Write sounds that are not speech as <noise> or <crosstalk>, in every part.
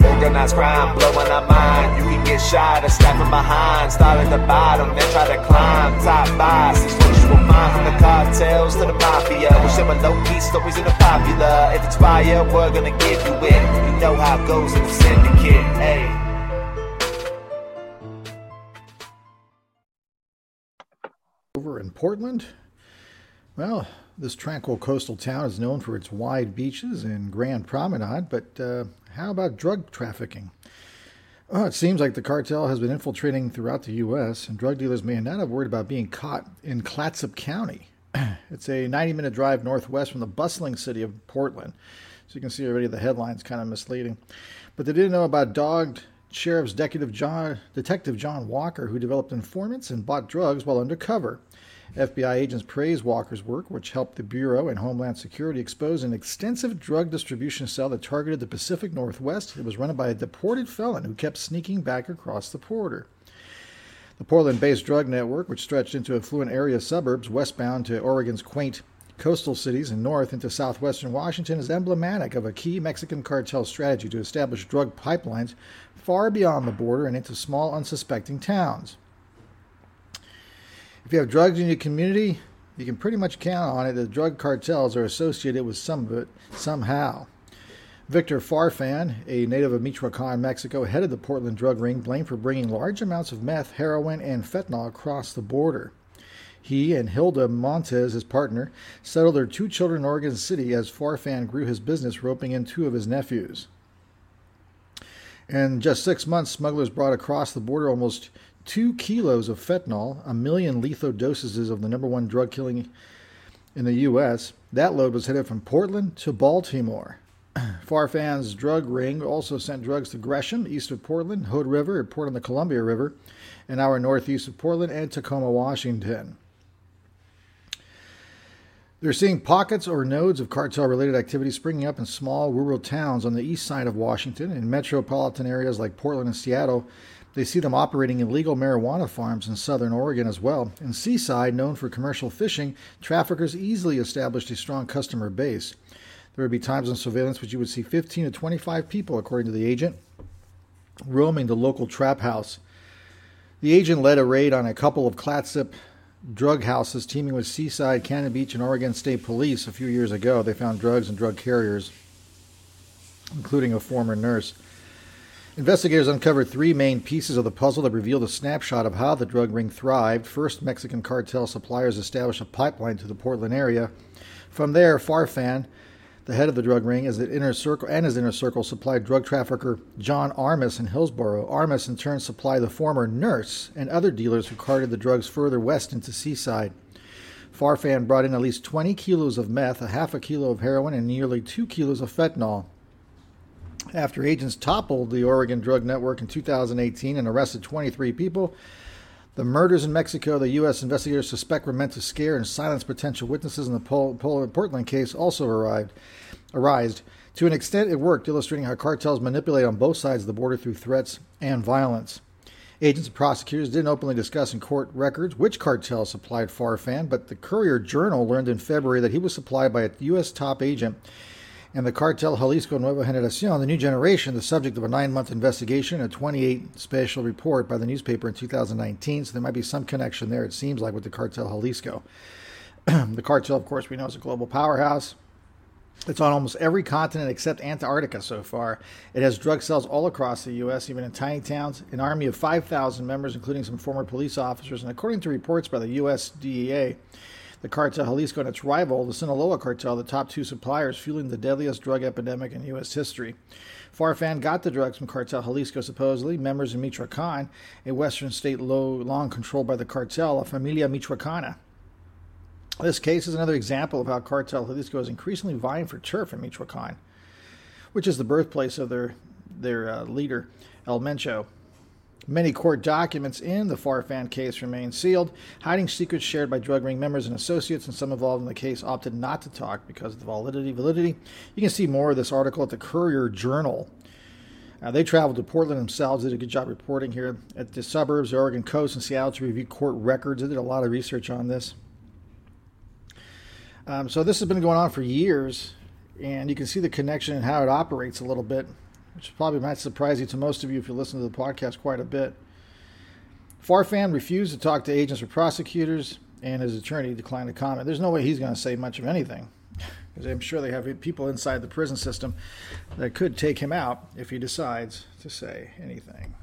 Organized crime blowing our mind. You can get shot or behind. Start at the bottom, then try to climb. Top from the cartels to the mafia. We're low key stories in the popular. If it's fire, we're gonna give you it. You know how it goes in the syndicate. Hey. Over in Portland, well, this tranquil coastal town is known for its wide beaches and grand promenade, but uh, how about drug trafficking? Oh, it seems like the cartel has been infiltrating throughout the U.S., and drug dealers may not have worried about being caught in Clatsop County. <clears throat> it's a 90 minute drive northwest from the bustling city of Portland. So you can see already the headline's kind of misleading. But they didn't know about dogged Sheriff's Detective John, Detective John Walker, who developed informants and bought drugs while undercover. FBI agents praised Walker's work, which helped the Bureau and Homeland Security expose an extensive drug distribution cell that targeted the Pacific Northwest. It was run by a deported felon who kept sneaking back across the border. The Portland based drug network, which stretched into affluent area suburbs westbound to Oregon's quaint coastal cities and north into southwestern Washington, is emblematic of a key Mexican cartel strategy to establish drug pipelines far beyond the border and into small, unsuspecting towns. If you have drugs in your community, you can pretty much count on it that drug cartels are associated with some of it somehow. Victor Farfan, a native of Michoacan, Mexico, headed the Portland drug ring blamed for bringing large amounts of meth, heroin, and fentanyl across the border. He and Hilda Montez, his partner, settled their two children in Oregon City as Farfan grew his business, roping in two of his nephews. In just six months, smugglers brought across the border almost two kilos of fentanyl, a million lethal doses of the number one drug killing in the U.S. That load was headed from Portland to Baltimore. <clears throat> Farfan's drug ring also sent drugs to Gresham, east of Portland, Hood River, and Port on the Columbia River, an hour northeast of Portland, and Tacoma, Washington. They're seeing pockets or nodes of cartel related activity springing up in small rural towns on the east side of Washington. In metropolitan areas like Portland and Seattle, they see them operating illegal marijuana farms in southern Oregon as well. In Seaside, known for commercial fishing, traffickers easily established a strong customer base. There would be times on surveillance which you would see 15 to 25 people, according to the agent, roaming the local trap house. The agent led a raid on a couple of Clatsop drug houses teaming with Seaside, Cannon Beach, and Oregon State Police a few years ago. They found drugs and drug carriers, including a former nurse. Investigators uncovered three main pieces of the puzzle that revealed a snapshot of how the drug ring thrived. First, Mexican cartel suppliers established a pipeline to the Portland area. From there, Farfan, the head of the drug ring, as the inner circle and his inner circle supplied drug trafficker John Armis in Hillsboro. Armis in turn supplied the former nurse and other dealers who carted the drugs further west into Seaside. Farfan brought in at least 20 kilos of meth, a half a kilo of heroin, and nearly two kilos of fentanyl. After agents toppled the Oregon drug network in 2018 and arrested 23 people, the murders in Mexico the U.S. investigators suspect were meant to scare and silence potential witnesses in the Portland case also arrived, arised. To an extent, it worked, illustrating how cartels manipulate on both sides of the border through threats and violence. Agents and prosecutors didn't openly discuss in court records which cartel supplied Farfan, but the Courier Journal learned in February that he was supplied by a U.S. top agent and the cartel Jalisco Nueva Generacion, the new generation, the subject of a nine month investigation, a 28 special report by the newspaper in 2019. So there might be some connection there, it seems like, with the cartel Jalisco. <clears throat> the cartel, of course, we know is a global powerhouse. It's on almost every continent except Antarctica so far. It has drug cells all across the U.S., even in tiny towns, an army of 5,000 members, including some former police officers. And according to reports by the U.S. DEA, the cartel Jalisco and its rival, the Sinaloa cartel, the top two suppliers fueling the deadliest drug epidemic in U.S. history. Farfan got the drugs from Cartel Jalisco, supposedly, members of Michoacan, a western state long controlled by the cartel, La Familia Michoacana. This case is another example of how Cartel Jalisco is increasingly vying for turf in Michoacan, which is the birthplace of their, their uh, leader, El Mencho. Many court documents in the Farfan case remain sealed, hiding secrets shared by drug ring members and associates, and some involved in the case opted not to talk because of the validity. Validity. You can see more of this article at the Courier Journal. Uh, they traveled to Portland themselves, did a good job reporting here at the suburbs, the Oregon coast, and Seattle to review court records. They did a lot of research on this. Um, so this has been going on for years, and you can see the connection and how it operates a little bit which probably might surprise you to most of you if you listen to the podcast quite a bit. Farfan refused to talk to agents or prosecutors, and his attorney declined to comment. There's no way he's going to say much of anything, because I'm sure they have people inside the prison system that could take him out if he decides to say anything.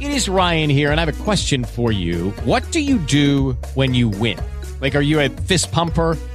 It is Ryan here, and I have a question for you. What do you do when you win? Like, are you a fist pumper?